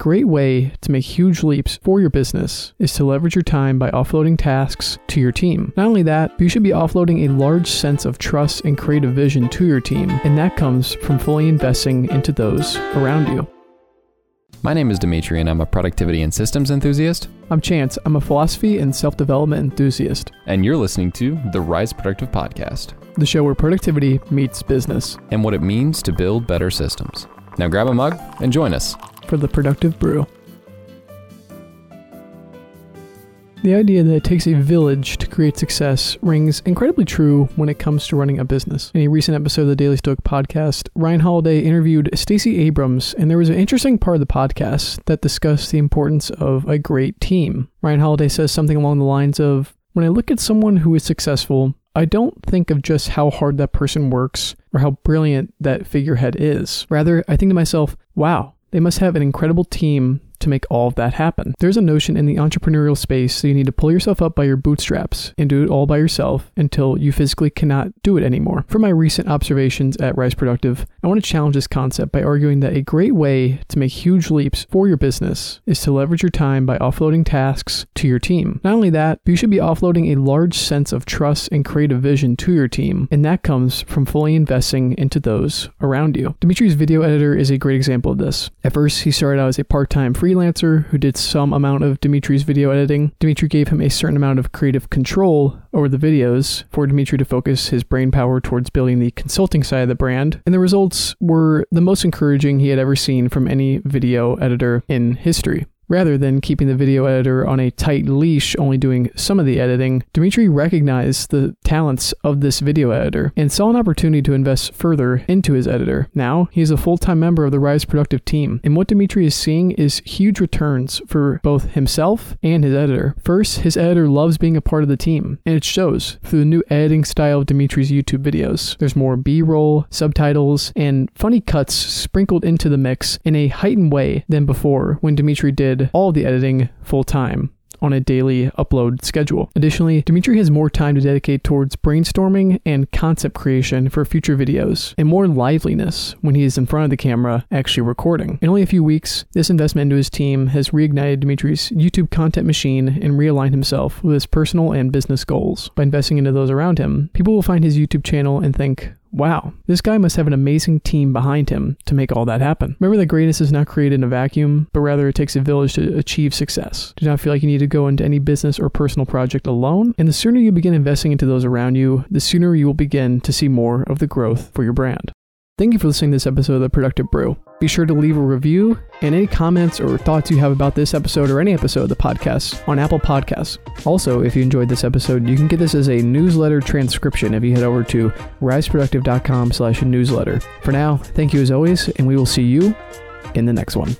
great way to make huge leaps for your business is to leverage your time by offloading tasks to your team. Not only that, but you should be offloading a large sense of trust and creative vision to your team, and that comes from fully investing into those around you. My name is Demetri, and I'm a productivity and systems enthusiast. I'm Chantz. I'm a philosophy and self development enthusiast. And you're listening to the Rise Productive Podcast, the show where productivity meets business and what it means to build better systems. Now grab a mug and join us for the Productive Brew. The idea that it takes a village to create success rings incredibly true when it comes to running a business. In a recent episode of the Daily Stoic podcast, Ryan Holiday interviewed Stacey Abrams, and there was an interesting part of the podcast that discussed the importance of a great team. Ryan Holiday says something along the lines of When I look at someone who is successful, I don't think of just how hard that person works or how brilliant that figurehead is. Rather, I think to myself, wow, they must have an incredible team to make all of that happen. There's a notion in the entrepreneurial space that you need to pull yourself up by your bootstraps and do it all by yourself until you physically cannot do it anymore. From my recent observations at Rise Productive, I want to challenge this concept by arguing that a great way to make huge leaps for your business is to leverage your time by offloading tasks to your team. Not only that, but you should be offloading a large sense of trust and creative vision to your team, and that comes from fully investing into those around you. Demetri's video editor is a great example of this. At first, he started out as a part-time free freelancer who did some amount of Demetri's video editing. Demetri gave him a certain amount of creative control over the videos for Demetri to focus his brain power towards building the consulting side of the brand. And the results were the most encouraging he had ever seen from any video editor in history. Rather than keeping the video editor on a tight leash, only doing some of the editing, Demetri recognized the talents of this video editor and saw an opportunity to invest further into his editor. Now, he is a full time member of the Rise Productive team, and what Demetri is seeing is huge returns for both himself and his editor. First, his editor loves being a part of the team, and it shows through the new editing style of Demetri's YouTube videos. There's more B roll, subtitles, and funny cuts sprinkled into the mix in a heightened way than before when Demetri all the editing full time on a daily upload schedule. Additionally, Demetri has more time to dedicate towards brainstorming and concept creation for future videos, and more liveliness when he is in front of the camera actually recording. In only a few weeks, this investment into his team has reignited Demetri's YouTube content machine and realigned himself with his personal and business goals. By investing into those around him, people will find his YouTube channel and think, Wow, this guy must have an amazing team behind him to make all that happen. Remember that greatness is not created in a vacuum, but rather it takes a village to achieve success. Do not feel like you need to go into any business or personal project alone, and the sooner you begin investing into those around you, the sooner you will begin to see more of the growth for your brand. Thank you for listening to this episode of The Productive Brew. Be sure to leave a review and any comments or thoughts you have about this episode or any episode of the podcast on Apple Podcasts. Also, if you enjoyed this episode, you can get this as a newsletter transcription if you head over to riseproductive.com slash newsletter. For now, thank you as always, and we will see you in the next one.